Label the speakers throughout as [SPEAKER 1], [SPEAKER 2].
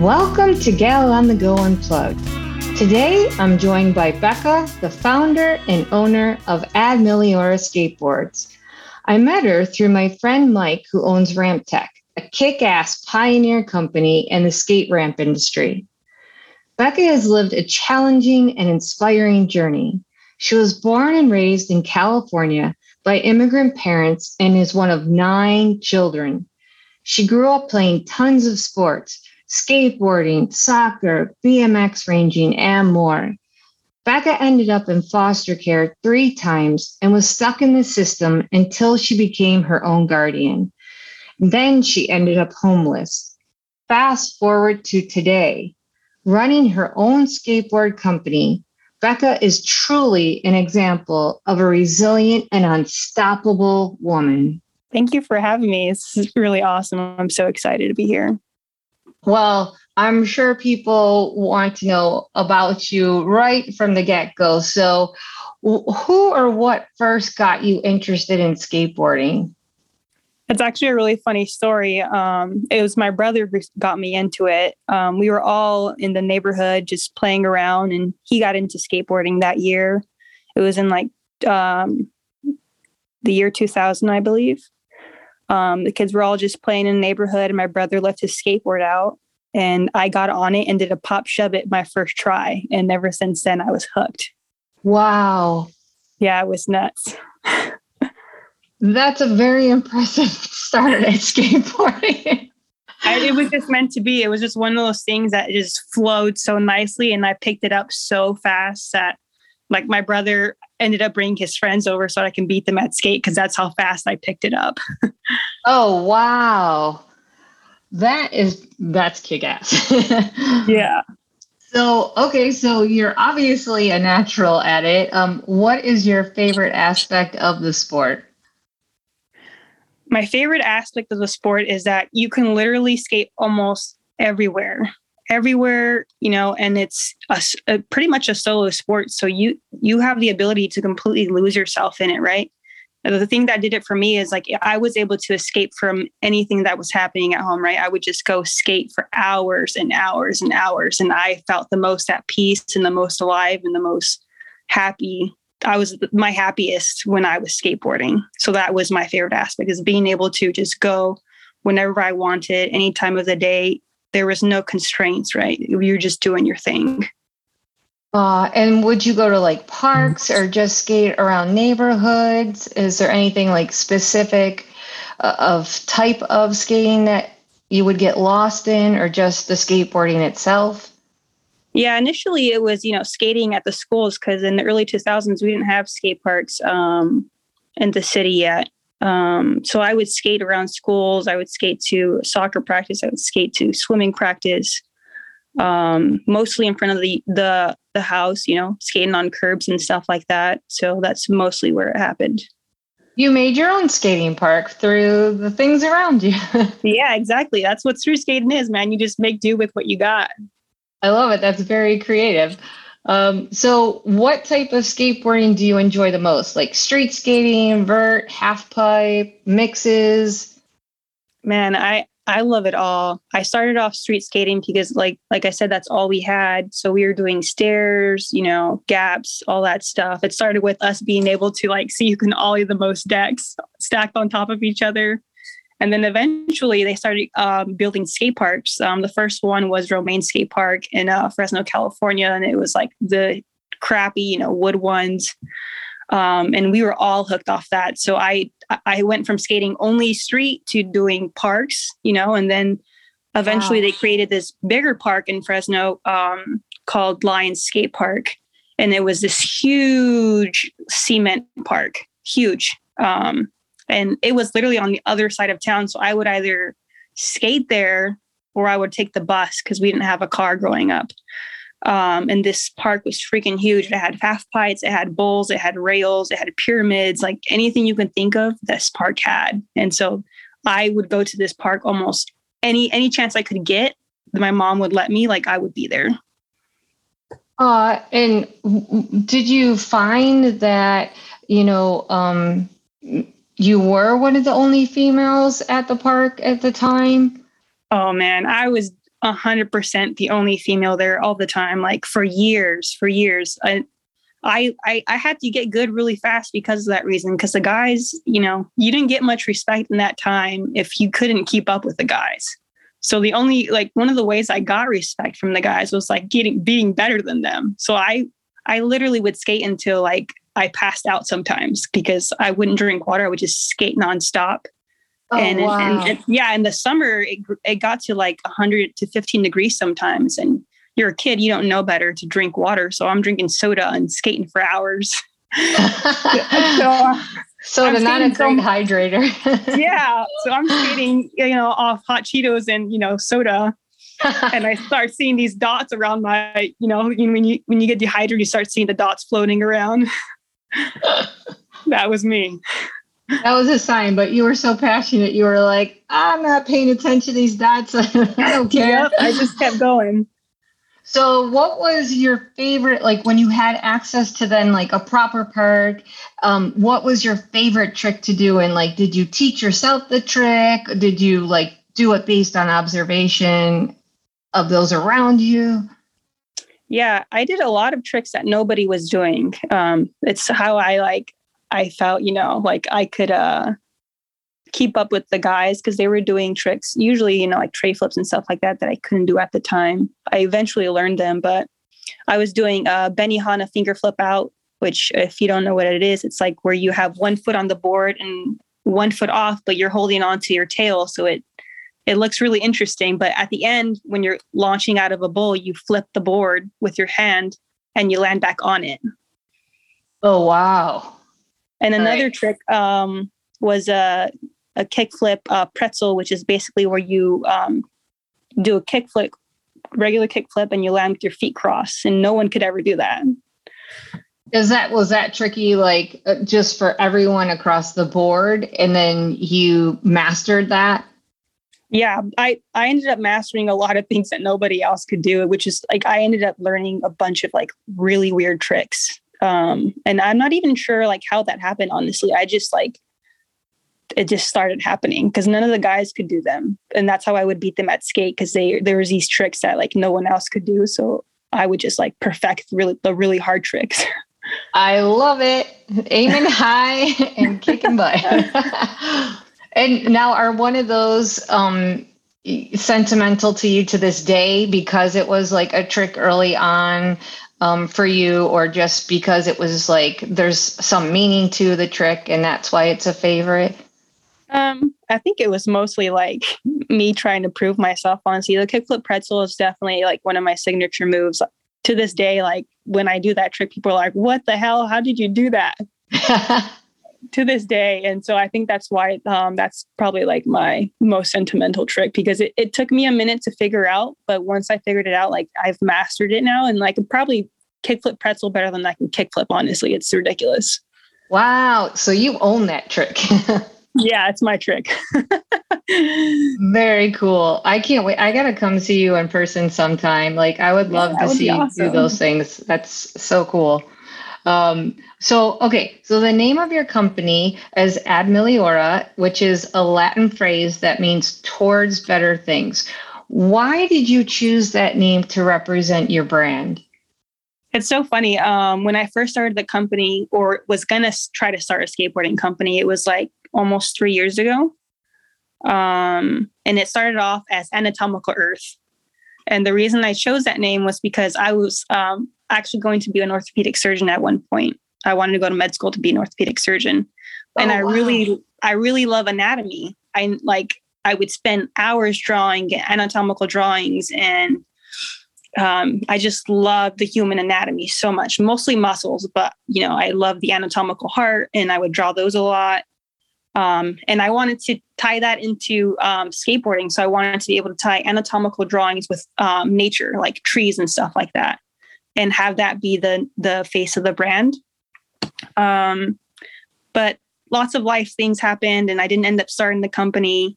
[SPEAKER 1] Welcome to Gal on the Go Unplugged. Today, I'm joined by Becca, the founder and owner of Ad Meliora Skateboards. I met her through my friend Mike, who owns Ramp Tech, a kick ass pioneer company in the skate ramp industry. Becca has lived a challenging and inspiring journey. She was born and raised in California by immigrant parents and is one of nine children. She grew up playing tons of sports, skateboarding, soccer, BMX ranging, and more. Becca ended up in foster care three times and was stuck in the system until she became her own guardian. Then she ended up homeless. Fast forward to today, running her own skateboard company, Becca is truly an example of a resilient and unstoppable woman.
[SPEAKER 2] Thank you for having me. It's really awesome. I'm so excited to be here.
[SPEAKER 1] Well, I'm sure people want to know about you right from the get go. So, who or what first got you interested in skateboarding?
[SPEAKER 2] It's actually a really funny story. Um, it was my brother who got me into it. Um, we were all in the neighborhood just playing around, and he got into skateboarding that year. It was in like um, the year 2000, I believe. Um, the kids were all just playing in the neighborhood, and my brother left his skateboard out, and I got on it and did a pop shove it my first try. And ever since then, I was hooked.
[SPEAKER 1] Wow.
[SPEAKER 2] Yeah, it was nuts.
[SPEAKER 1] That's a very impressive start at skateboarding.
[SPEAKER 2] I, it was just meant to be. It was just one of those things that just flowed so nicely, and I picked it up so fast that, like, my brother ended up bringing his friends over so I can beat them at skate because that's how fast I picked it up.
[SPEAKER 1] oh wow, that is that's kick ass.
[SPEAKER 2] yeah.
[SPEAKER 1] So okay, so you're obviously a natural at it. Um, what is your favorite aspect of the sport?
[SPEAKER 2] my favorite aspect of the sport is that you can literally skate almost everywhere everywhere you know and it's a, a, pretty much a solo sport so you you have the ability to completely lose yourself in it right the thing that did it for me is like i was able to escape from anything that was happening at home right i would just go skate for hours and hours and hours and i felt the most at peace and the most alive and the most happy I was my happiest when I was skateboarding. So that was my favorite aspect is being able to just go whenever I wanted, any time of the day. There was no constraints, right? You're just doing your thing.
[SPEAKER 1] Uh, and would you go to like parks or just skate around neighborhoods? Is there anything like specific uh, of type of skating that you would get lost in or just the skateboarding itself?
[SPEAKER 2] Yeah, initially it was, you know, skating at the schools because in the early 2000s, we didn't have skate parks um, in the city yet. Um, so I would skate around schools. I would skate to soccer practice. I would skate to swimming practice, um, mostly in front of the, the, the house, you know, skating on curbs and stuff like that. So that's mostly where it happened.
[SPEAKER 1] You made your own skating park through the things around you.
[SPEAKER 2] yeah, exactly. That's what through skating is, man. You just make do with what you got.
[SPEAKER 1] I love it. That's very creative. Um, so, what type of skateboarding do you enjoy the most? Like street skating, vert, half pipe, mixes?
[SPEAKER 2] Man, I I love it all. I started off street skating because, like like I said, that's all we had. So we were doing stairs, you know, gaps, all that stuff. It started with us being able to like see who can ollie the most decks stacked on top of each other. And then eventually they started um, building skate parks. Um, the first one was Romaine Skate Park in uh, Fresno, California. And it was like the crappy, you know, wood ones. Um, and we were all hooked off that. So I I went from skating only street to doing parks, you know, and then eventually wow. they created this bigger park in Fresno um, called Lions Skate Park, and it was this huge cement park, huge. Um, and it was literally on the other side of town. So I would either skate there or I would take the bus because we didn't have a car growing up. Um, and this park was freaking huge. It had half pipes, it had bowls, it had rails, it had pyramids, like anything you can think of, this park had. And so I would go to this park almost any any chance I could get. My mom would let me, like I would be there.
[SPEAKER 1] Uh, and did you find that you know um, you were one of the only females at the park at the time?
[SPEAKER 2] Oh man, I was a hundred percent the only female there all the time, like for years, for years. I, I, I, I had to get good really fast because of that reason. Because the guys, you know, you didn't get much respect in that time if you couldn't keep up with the guys. So the only like one of the ways I got respect from the guys was like getting being better than them. So I I literally would skate until like I passed out sometimes because I wouldn't drink water. I would just skate nonstop. Oh, and, wow. and, and, yeah, in the summer it, it got to like 100 to 15 degrees sometimes. And you're a kid, you don't know better to drink water. So I'm drinking soda and skating for hours.
[SPEAKER 1] so, soda, not a great some, hydrator.
[SPEAKER 2] yeah. So I'm skating, you know, off hot Cheetos and, you know, soda. and I start seeing these dots around my, you know, when you when you get dehydrated, you start seeing the dots floating around. that was me.
[SPEAKER 1] That was a sign, but you were so passionate. You were like, I'm not paying attention to these dots. I don't care. Yep,
[SPEAKER 2] I just kept going.
[SPEAKER 1] So, what was your favorite, like when you had access to then like a proper park? Um, what was your favorite trick to do? And like, did you teach yourself the trick? Did you like do it based on observation of those around you?
[SPEAKER 2] Yeah, I did a lot of tricks that nobody was doing. Um, it's how I like I felt, you know, like I could uh keep up with the guys because they were doing tricks, usually, you know, like tray flips and stuff like that that I couldn't do at the time. I eventually learned them, but I was doing a Benihana finger flip out, which if you don't know what it is, it's like where you have one foot on the board and one foot off, but you're holding onto your tail. So it it looks really interesting. But at the end, when you're launching out of a bowl, you flip the board with your hand and you land back on it.
[SPEAKER 1] Oh wow.
[SPEAKER 2] And another right. trick um, was a, a kickflip uh, pretzel, which is basically where you um, do a kickflip, regular kickflip, and you land with your feet crossed, and no one could ever do that.
[SPEAKER 1] Is that was that tricky like uh, just for everyone across the board and then you mastered that?
[SPEAKER 2] Yeah, I I ended up mastering a lot of things that nobody else could do, which is like I ended up learning a bunch of like really weird tricks. Um and i'm not even sure like how that happened honestly. I just like it just started happening because none of the guys could do them. And that's how i would beat them at skate because they there was these tricks that like no one else could do. So i would just like perfect really the really hard tricks.
[SPEAKER 1] I love it. Aiming high and kicking butt and now are one of those um sentimental to you to this day because it was like a trick early on um, for you, or just because it was like there's some meaning to the trick and that's why it's a favorite?
[SPEAKER 2] Um, I think it was mostly like me trying to prove myself. Honestly, the kickflip pretzel is definitely like one of my signature moves. To this day, like when I do that trick, people are like, "What the hell? How did you do that?" to this day, and so I think that's why um, that's probably like my most sentimental trick because it, it took me a minute to figure out, but once I figured it out, like I've mastered it now, and like probably kickflip pretzel better than I can kickflip. Honestly, it's ridiculous.
[SPEAKER 1] Wow. So you own that trick.
[SPEAKER 2] yeah, it's my trick.
[SPEAKER 1] Very cool. I can't wait. I got to come see you in person sometime. Like, I would love yeah, to see awesome. you do those things. That's so cool. Um, so, okay, so the name of your company is Ad Meliora, which is a Latin phrase that means towards better things. Why did you choose that name to represent your brand?
[SPEAKER 2] It's so funny. Um, when I first started the company or was going to try to start a skateboarding company, it was like almost three years ago. Um, and it started off as Anatomical Earth. And the reason I chose that name was because I was um, actually going to be an orthopedic surgeon at one point. I wanted to go to med school to be an orthopedic surgeon. Oh, and I wow. really, I really love anatomy. I like, I would spend hours drawing anatomical drawings and um, I just love the human anatomy so much, mostly muscles, but you know, I love the anatomical heart and I would draw those a lot. Um, and I wanted to tie that into um, skateboarding. So I wanted to be able to tie anatomical drawings with um, nature, like trees and stuff like that, and have that be the the face of the brand. Um, but lots of life things happened, and I didn't end up starting the company.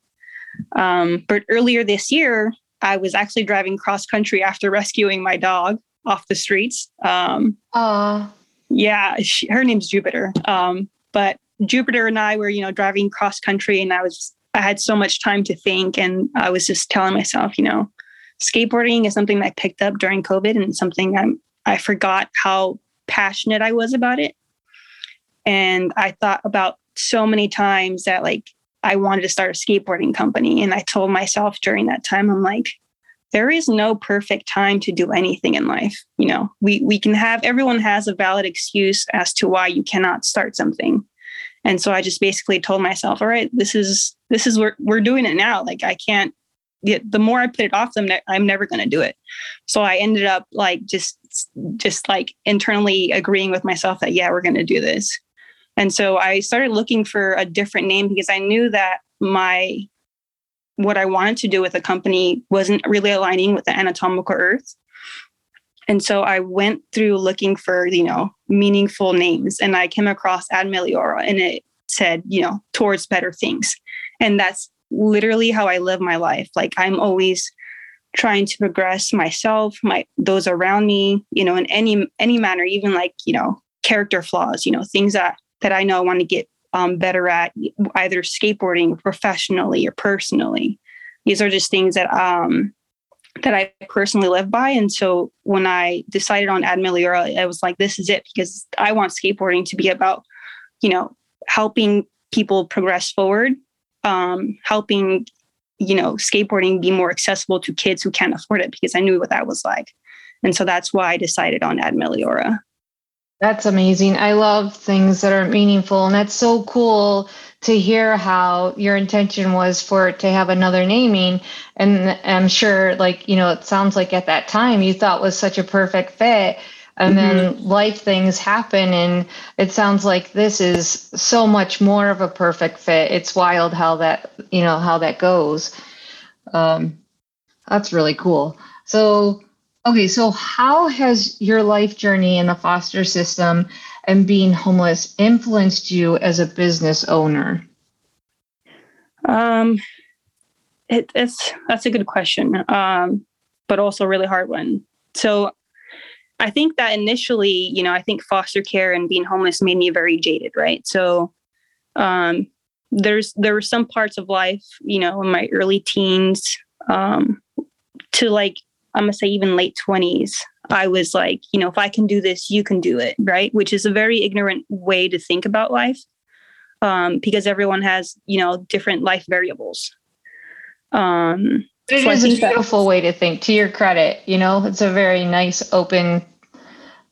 [SPEAKER 2] Um, but earlier this year, I was actually driving cross country after rescuing my dog off the streets. Um,
[SPEAKER 1] Aww.
[SPEAKER 2] Yeah, she, her name's Jupiter. Um, but Jupiter and I were, you know, driving cross country, and I was I had so much time to think, and I was just telling myself, you know, skateboarding is something I picked up during COVID and something I'm I forgot how passionate I was about it. And I thought about so many times that like I wanted to start a skateboarding company. And I told myself during that time, I'm like, there is no perfect time to do anything in life. You know, we we can have everyone has a valid excuse as to why you cannot start something. And so I just basically told myself, all right, this is this is where we're doing it now. Like I can't the more I put it off them, I'm never going to do it. So I ended up like just, just like internally agreeing with myself that, yeah, we're going to do this. And so I started looking for a different name because I knew that my, what I wanted to do with the company wasn't really aligning with the anatomical earth. And so I went through looking for, you know, meaningful names and I came across Ad Meliora and it said, you know, towards better things. And that's literally how I live my life. Like I'm always trying to progress myself, my those around me, you know, in any any manner, even like, you know, character flaws, you know, things that that I know I want to get um, better at either skateboarding professionally or personally. These are just things that um that I personally live by. And so when I decided on Admeliora, I was like, this is it because I want skateboarding to be about, you know, helping people progress forward um, helping you know skateboarding be more accessible to kids who can't afford it because i knew what that was like. And so that's why i decided on ad meliora.
[SPEAKER 1] That's amazing. I love things that are meaningful and that's so cool to hear how your intention was for it to have another naming. And i'm sure like you know it sounds like at that time you thought was such a perfect fit and mm-hmm. then life things happen and it sounds like this is so much more of a perfect fit. It's wild how that you know how that goes. Um, that's really cool. So okay so how has your life journey in the foster system and being homeless influenced you as a business owner?
[SPEAKER 2] Um it, it's that's a good question um but also a really hard one. So I think that initially, you know, I think foster care and being homeless made me very jaded, right? So um, there's there were some parts of life, you know, in my early teens um, to like I'm gonna say even late twenties. I was like, you know, if I can do this, you can do it, right? Which is a very ignorant way to think about life, um, because everyone has, you know, different life variables.
[SPEAKER 1] Um, it so is a beautiful way to think. To your credit, you know, it's a very nice, open,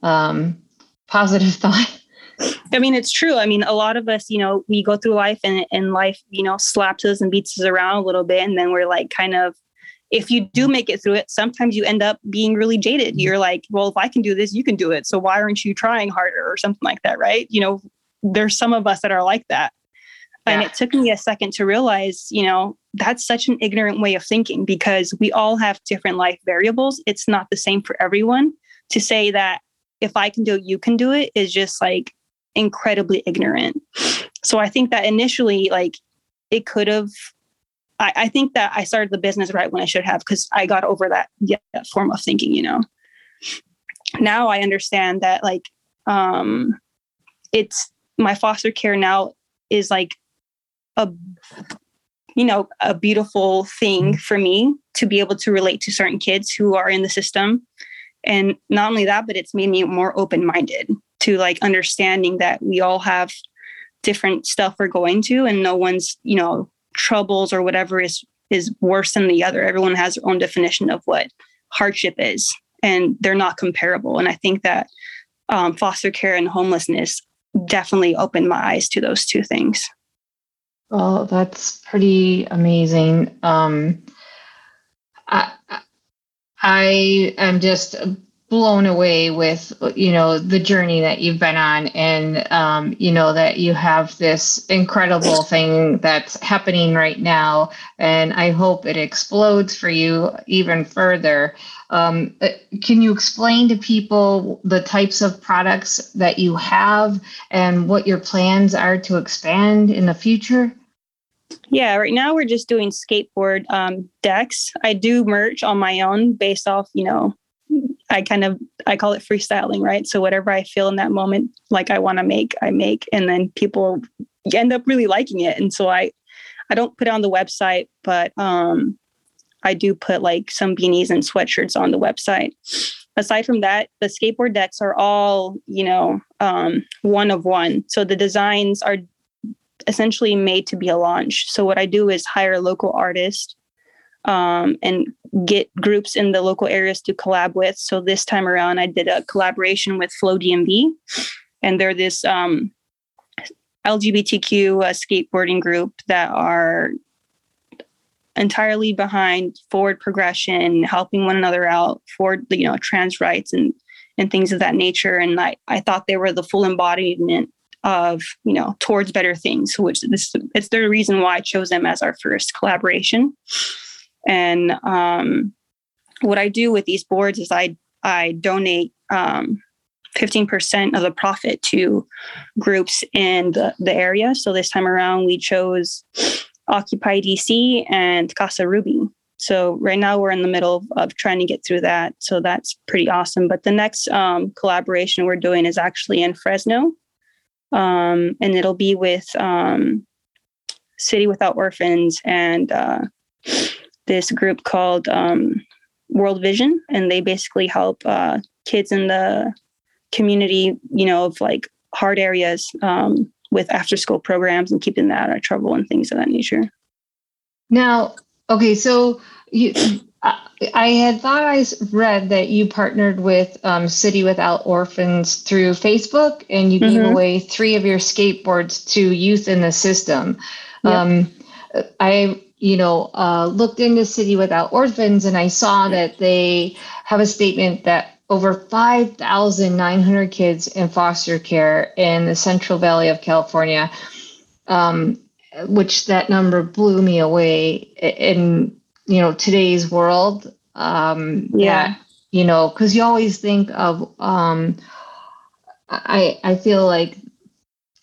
[SPEAKER 1] um, positive thought.
[SPEAKER 2] I mean, it's true. I mean, a lot of us, you know, we go through life and, and life, you know, slaps us and beats us around a little bit. And then we're like, kind of, if you do make it through it, sometimes you end up being really jaded. Mm-hmm. You're like, well, if I can do this, you can do it. So why aren't you trying harder or something like that? Right. You know, there's some of us that are like that. Yeah. And it took me a second to realize, you know, that's such an ignorant way of thinking because we all have different life variables. It's not the same for everyone. To say that if I can do it, you can do it is just like incredibly ignorant. So I think that initially, like, it could have. I, I think that I started the business right when I should have because I got over that, yeah, that form of thinking, you know. Now I understand that, like, um, it's my foster care now is like a you know a beautiful thing mm-hmm. for me to be able to relate to certain kids who are in the system. And not only that but it's made me more open-minded to like understanding that we all have different stuff we're going to and no one's you know troubles or whatever is is worse than the other. Everyone has their own definition of what hardship is and they're not comparable. And i think that um, foster care and homelessness definitely opened my eyes to those two things
[SPEAKER 1] well, that's pretty amazing. Um, I, I am just blown away with you know the journey that you've been on and um, you know that you have this incredible thing that's happening right now. And i hope it explodes for you even further. Um, uh, can you explain to people the types of products that you have and what your plans are to expand in the future?
[SPEAKER 2] Yeah, right now we're just doing skateboard um, decks. I do merch on my own based off, you know, I kind of I call it freestyling, right? So whatever I feel in that moment, like I want to make, I make, and then people end up really liking it. And so I I don't put it on the website, but um, I do put like some beanies and sweatshirts on the website. Aside from that, the skateboard decks are all, you know, um, one of one. So the designs are essentially made to be a launch. So what I do is hire local artist um, and get groups in the local areas to collab with. So this time around, I did a collaboration with Flow DMV, and they're this um, LGBTQ uh, skateboarding group that are entirely behind forward progression, helping one another out for you know trans rights and and things of that nature. And I I thought they were the full embodiment of you know towards better things, which this it's the reason why I chose them as our first collaboration. And um, what I do with these boards is I I donate um, 15% of the profit to groups in the, the area. So this time around, we chose Occupy DC and Casa Ruby. So right now we're in the middle of, trying to get through that. So that's pretty awesome. But the next um, collaboration we're doing is actually in Fresno. Um, and it'll be with um, City Without Orphans and uh, this group called um, World Vision. And they basically help uh, kids in the community, you know, of like hard areas um, with after school programs and keeping them out of trouble and things of that nature.
[SPEAKER 1] Now, okay, so you, I had thought I read that you partnered with um, City Without Orphans through Facebook and you mm-hmm. gave away three of your skateboards to youth in the system. Yep. Um, I, you know, uh, looked into City Without Orphans and I saw that they have a statement that over 5,900 kids in foster care in the Central Valley of California, um, which that number blew me away in you know today's world. Um,
[SPEAKER 2] yeah, that,
[SPEAKER 1] you know, because you always think of. Um, I I feel like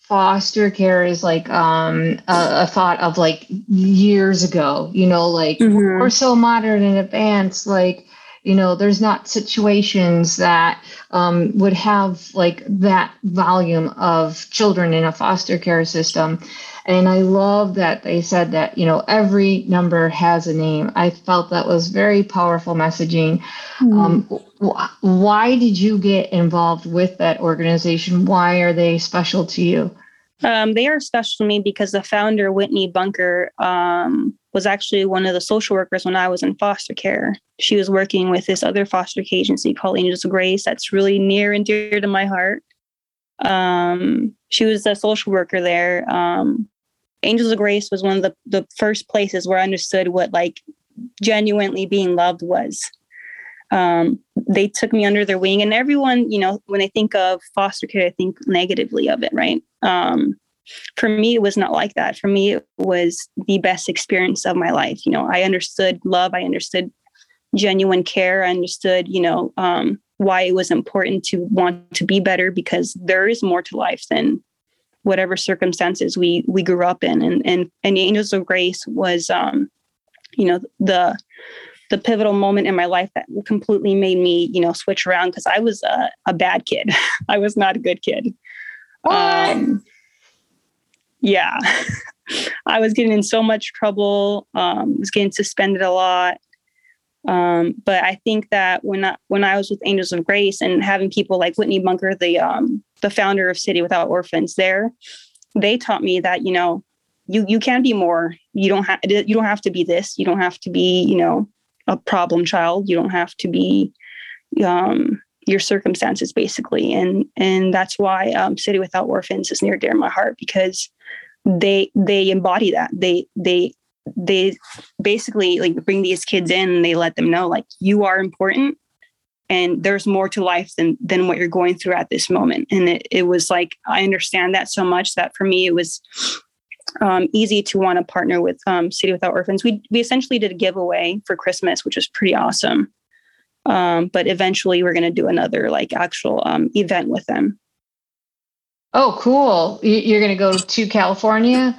[SPEAKER 1] foster care is like um, a, a, thought of like years ago. You know, like mm-hmm. we're so modern and advanced, like you know there's not situations that um, would have like that volume of children in a foster care system. And i love that they said that you know every number has a name. I felt that was very powerful messaging. Mm. um, wh- why did you get involved with that organization? Why are they special to you
[SPEAKER 2] um, they are special to me because the founder whitney bunker um, was actually one of the social workers when I was in foster care. She was working with this other foster care agency called Angels of Grace that's really near and dear to my heart. Um, she was a social worker there. Um, Angels of Grace was one of the, the first places where I understood what like genuinely being loved was. Um, they took me under their wing, and everyone, you know, when they think of foster care, I think negatively of it, right? Um, for me it was not like that. For me it was the best experience of my life. You know i understood love. I understood genuine care. I understood you know um, why it was important to want to be better because there is more to life than whatever circumstances we we grew up in. And and, and the angels of grace was um you know the the pivotal moment in my life that completely made me you know switch around because i was a, a bad kid. I was not a good kid um, yeah, I was getting in so much trouble. Um, was getting suspended a lot. Um, but I think that when I, when I was with Angels of Grace and having people like Whitney Bunker, the um, the founder of City Without Orphans, there, they taught me that you know you you can be more. You don't have you don't have to be this. You don't have to be you know a problem child. You don't have to be um, your circumstances basically, and and that's why um, City Without Orphans is near dear to my heart because they they embody that. They they they basically like bring these kids in and they let them know like you are important and there's more to life than than what you're going through at this moment. And it, it was like i understand that so much that for me it was um, easy to want to partner with um, city without orphans. We, we essentially did a giveaway for christmas which was pretty awesome um, but eventually we're going to do another like actual um, event with them
[SPEAKER 1] Oh, cool. You're going to go to California?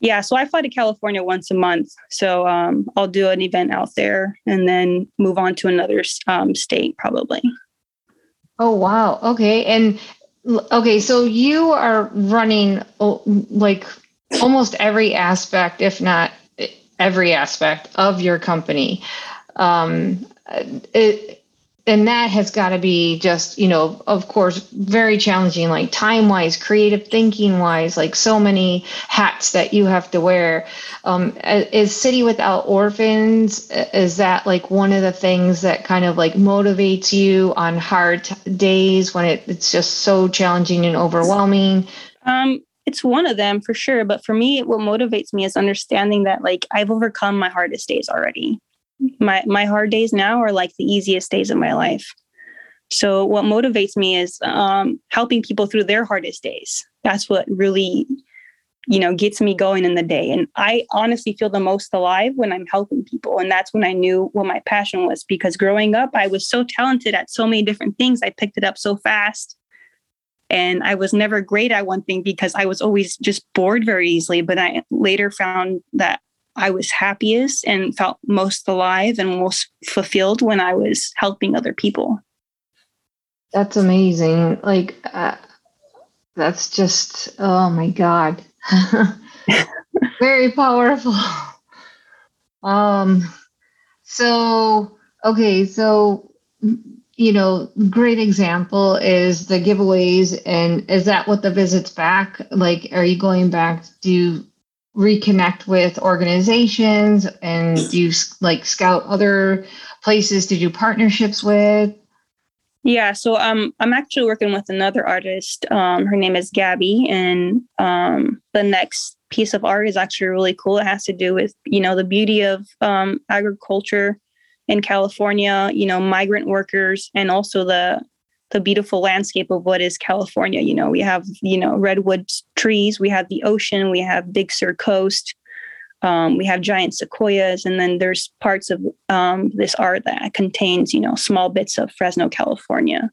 [SPEAKER 2] Yeah, so I fly to California once a month. So um, I'll do an event out there and then move on to another um, state probably.
[SPEAKER 1] Oh, wow. Okay. And okay, so you are running like almost every aspect, if not every aspect of your company. Um, it, and that has got to be just you know of course very challenging like time wise creative thinking wise like so many hats that you have to wear. Um, is city without orphans is that like one of the things that kind of like motivates you on hard t- days when it, it's just so challenging and overwhelming?
[SPEAKER 2] Um it's one of them for sure but for me what motivates me is understanding that like i've overcome my hardest days already my my hard days now are like the easiest days of my life. So what motivates me is um, helping people through their hardest days. That's what really you know gets me going in the day. And i honestly feel the most alive when i'm helping people. And that's when i knew what my passion was because growing up i was so talented at so many different things. I picked it up so fast. And i was never great at one thing because i was always just bored very easily. But i later found that I was happiest and felt most alive and most fulfilled when I was helping other people.
[SPEAKER 1] That's amazing. Like, uh, that's just, oh my God. Very powerful. Um, so, okay, so, you know, great example is the giveaways. And is that what the visits back? Like, are you going back to reconnect with organizations and do you like scout other places to do partnerships with?
[SPEAKER 2] Yeah, so um, I'm actually working with another artist. Um, her name is Gabby, and um, the next piece of art is actually really cool. It has to do with you know the beauty of um, agriculture in California, you know, migrant workers, and also the the beautiful landscape of what is California. You know, we have, you know, redwood trees, we have the ocean, we have Big Sur coast, um, we have giant sequoias, and then there's parts of um, this art that contains, you know, small bits of Fresno, California.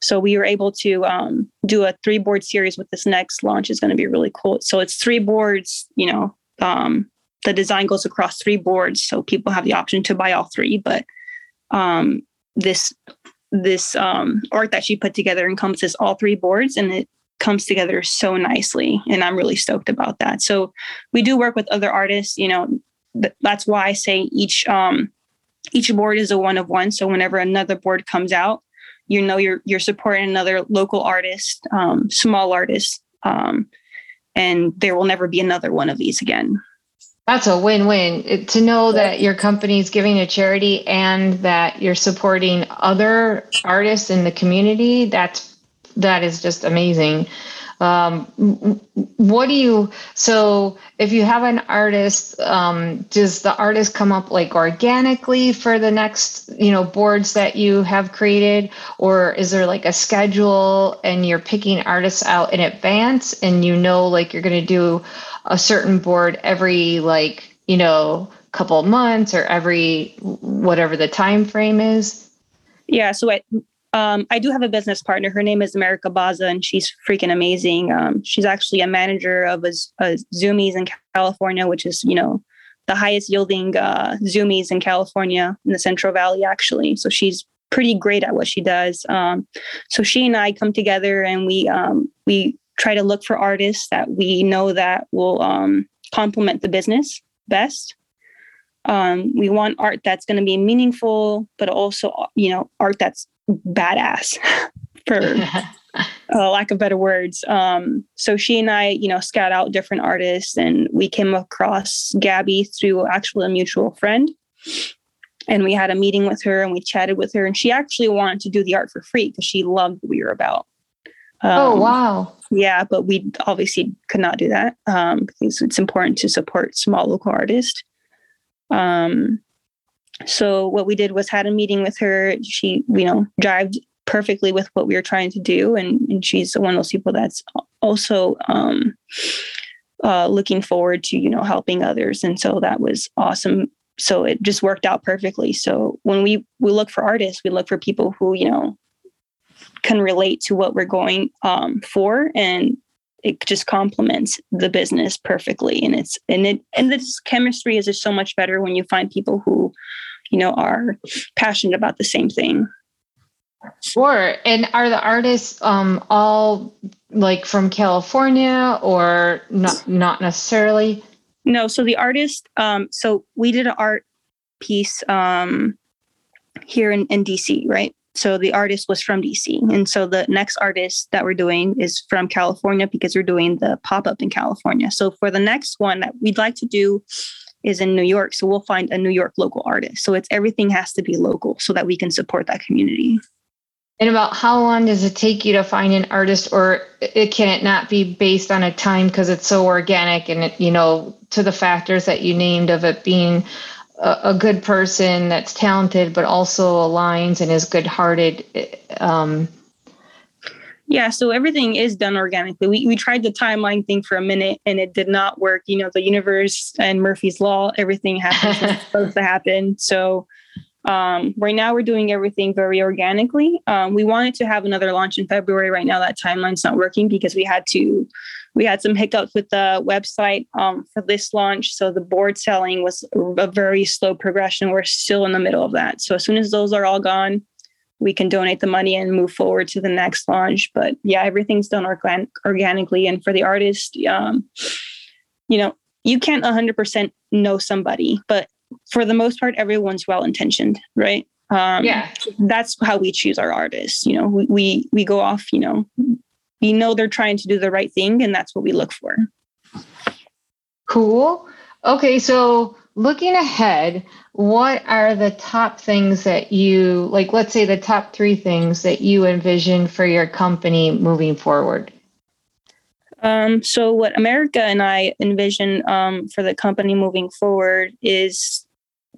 [SPEAKER 2] So we were able to um, do a three board series with this next launch is going to be really cool. So it's three boards, you know, um, the design goes across three boards, so people have the option to buy all three, but um, this this um, art that she put together encompasses all three boards and it comes together so nicely and i'm really stoked about that. So we do work with other artists you know th- that's why i say each um each board is a one of one. So whenever another board comes out you know you're you're supporting another local artist um, small artist um, and there will never be another one of these again
[SPEAKER 1] that's a win-win to know that your company is giving to charity and that you're supporting other artists in the community. That's that is just amazing. Um, what do you so if you have an artist um, does the artist come up like organically for the next you know boards that you have created or is there like a schedule and you're picking artists out in advance and you know like you're going to do a certain board every like you know couple months or every whatever the time frame is
[SPEAKER 2] yeah so I, um, I do have a business partner. Her name is America Baza, and she's freaking amazing. Um, she's actually a manager of a, a Zumiez in California, which is, you know, the highest yielding uh, Zumiez in California in the Central Valley, actually. So she's pretty great at what she does. Um, so she and I come together and we um, we try to look for artists that we know that will um, complement the business best. Um, we want art that's going to be meaningful, but also, you know, art that's badass, for uh, lack of better words. Um, so she and I, you know, scout out different artists, and we came across Gabby through actually a mutual friend. And we had a meeting with her, and we chatted with her, and she actually wanted to do the art for free because she loved what we were about.
[SPEAKER 1] Oh, um, oh wow!
[SPEAKER 2] Yeah, but we obviously could not do that um, because it's important to support small local artists. Um, so what we did was had a meeting with her. She, you know, jived perfectly with what we were trying to do, and, and she's one of those people that's also um, uh, looking forward to you know helping others, and so that was awesome. So it just worked out perfectly. So when we we look for artists, we look for people who you know can relate to what we're going um, for and it just complements the business perfectly and it's and it and this chemistry is just so much better when you find people who you know are passionate about the same thing
[SPEAKER 1] sure and are the artists um all like from california or not not necessarily
[SPEAKER 2] No, so the artist, um, so we did an art piece um, here in, in DC, right? So the artist was from DC. And so the next artist that we're doing is from California because we're doing the pop up in California. So for the next one that we'd like to do is in New York. So we'll find a New York local artist. So it's everything has to be local so that we can support that community.
[SPEAKER 1] And about how long does it take you to find an artist, or it can it not be based on a time because it's so organic and it, you know to the factors that you named of it being a, good person that's talented but also aligns and is good-hearted. Um,
[SPEAKER 2] yeah, so everything is done organically. We we tried the timeline thing for a minute and it did not work. You know, the universe and Murphy's law, everything happens it's supposed to happen. So um, right now, we're doing everything very organically. Um, we wanted to have another launch in February. Right now, that timeline's not working because we had to, we had some hiccups with the website um, for this launch. So the board selling was a very slow progression. We're still in the middle of that. So as soon as those are all gone, we can donate the money and move forward to the next launch. But yeah, everything's done organ- organically. And for the artist, um, you know, you can't 100% know somebody, but for the most part, everyone's well intentioned, right?
[SPEAKER 1] Um, yeah,
[SPEAKER 2] that's how we choose our artists. You know, we, we we go off. You know, we know they're trying to do the right thing, and that's what we look for.
[SPEAKER 1] Cool. Okay, so looking ahead, what are the top things that you like? Let's say the top three things that you envision for your company moving forward.
[SPEAKER 2] Um, so what America and I envision um, for the company moving forward is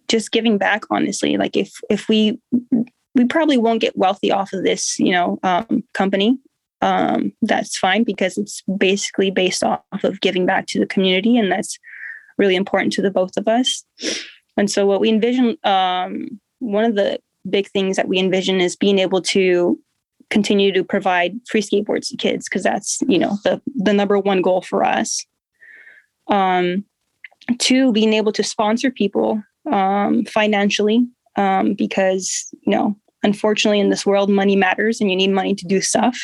[SPEAKER 2] just giving back. Honestly, like if if we we probably won't get wealthy off of this, you know, um, company. Um, that's fine because it's basically based off of giving back to the community, and that's really important to the both of us. And so, what we envision, um, one of the big things that we envision is being able to continue to provide free skateboards to kids because that's you know the the number one goal for us um two being able to sponsor people um financially um because you know unfortunately in this world money matters and you need money to do stuff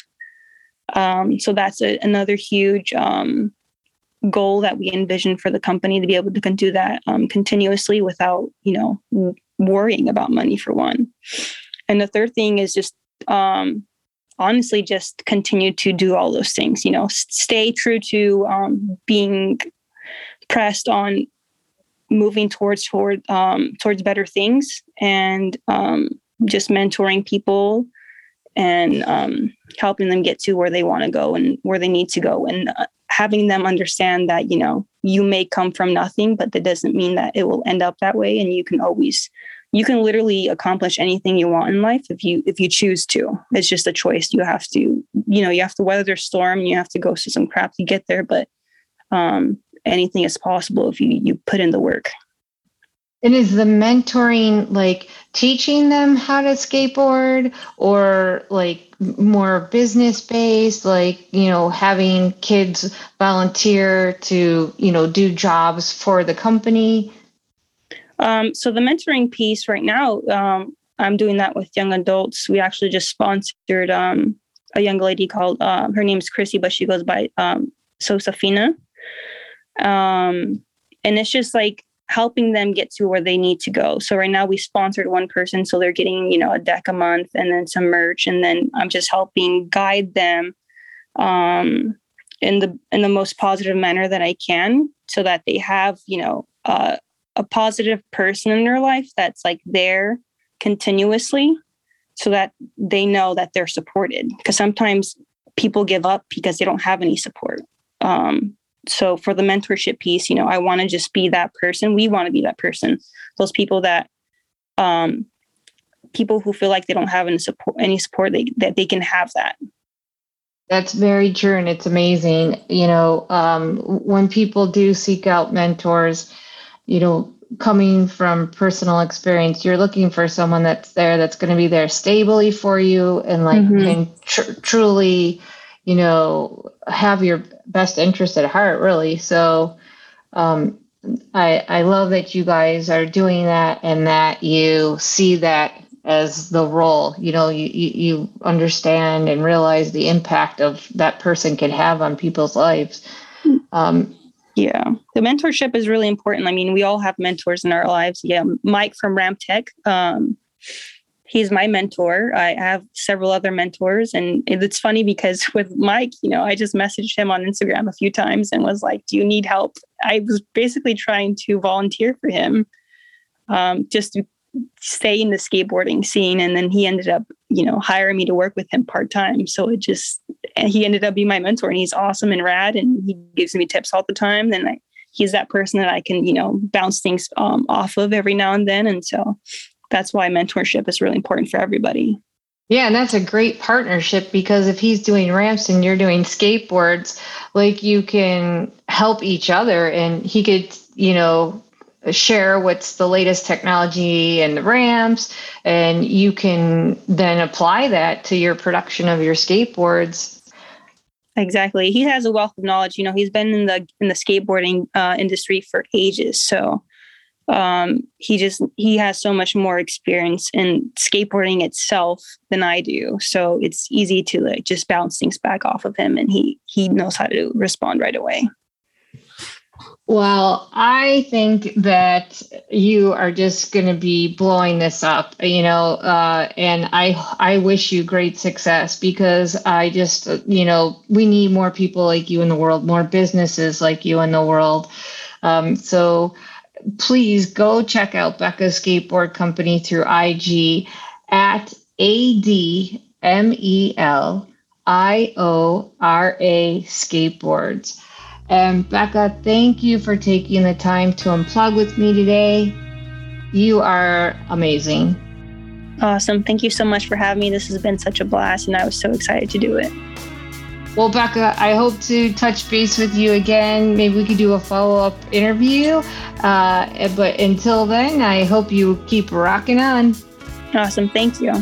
[SPEAKER 2] um so that's a, another huge um goal that we envision for the company to be able to do that um, continuously without you know worrying about money for one. And the third thing is just um, honestly just continue to do all those things you know stay true to um, being pressed on moving towards toward um, towards better things and just mentoring people and um, helping them get to where they want to go and where they need to go. And uh, having them understand that you know you may come from nothing but that doesn't mean that it will end up that way. And you can always you can literally accomplish anything you want in life if you if you choose to. It's just a choice. You have to you know you have to weather the storm you have to go through some crap to get there but um anything is possible if you you put in the work
[SPEAKER 1] and is the mentoring like teaching them how to skateboard or like more business based like you know having kids volunteer to you know do jobs for the company
[SPEAKER 2] um, so the mentoring piece right now, um, I'm doing that with young adults. We actually just sponsored um, a young lady called uh, her name's Chrissy, but she goes by um, Sosafina. Um, and it's just like helping them get to where they need to go. So right now we sponsored one person, so they're getting you know a deck a month and then some merch, and then I'm just helping guide them um, in the in the most positive manner that I can, so that they have you know. Uh, a positive person in their life that's like there continuously so that they know that they're supported because sometimes people give up because they don't have any support um, so for the mentorship piece you know i want to just be that person. We want to be that person. Those people that um, people who feel like they don't have any support any support they, that they can have that.
[SPEAKER 1] That's very true and it's amazing you know um, when people do seek out mentors you know, coming from personal experience, you're looking for someone that's there that's going to be there stably for you and like mm-hmm. can tr- truly, you know, have your best interest at heart, really. So, um, I I love that you guys are doing that and that you see that as the role. You know, you you, understand and realize the impact of that person can have on people's lives. Um,
[SPEAKER 2] Yeah, the mentorship is really important. I mean, we all have mentors in our lives. Yeah, Mike from Ramp Tech. Um, he's my mentor. I have several other mentors. And it's funny because with Mike, you know, I just messaged him on Instagram a few times and was like, Do you need help? I was basically trying to volunteer for him um, just to stay in the skateboarding scene. And then he ended up, you know, hiring me to work with him part time. So it just, he ended up being my mentor and he's awesome and rad and he gives me tips all the time. And I, he's that person that I can, you know, bounce things um, off of every now and then. And so that's why mentorship is really important for everybody.
[SPEAKER 1] Yeah, and that's a great partnership because if he's doing ramps and you're doing skateboards, like you can help each other and he could, you know, share what's the latest technology and the ramps and you can then apply that to your production of your skateboards.
[SPEAKER 2] Exactly. He has a wealth of knowledge. You know he's been in the in the skateboarding uh, industry for ages so um, he just he has so much more experience in skateboarding itself than I do. So it's easy to like just bounce things back off of him, and he he knows how to respond right away.
[SPEAKER 1] Well, I think that you are just going to be blowing this up, you know, uh, and I I wish you great success because I just, you know, we need more people like you in the world, more businesses like you in the world. Um, so please go check out Becca's Skateboard Company through IG at A D M E L I O R A Skateboards. And Becca, thank you for taking the time to unplug with me today. You are amazing.
[SPEAKER 2] Awesome. Thank you so much for having me. This has been such a blast, and I was so excited to do it.
[SPEAKER 1] Well, Becca, I hope to touch base with you again. Maybe we could do a follow up interview. Uh, but until then, I hope you keep rocking on.
[SPEAKER 2] Awesome. Thank you.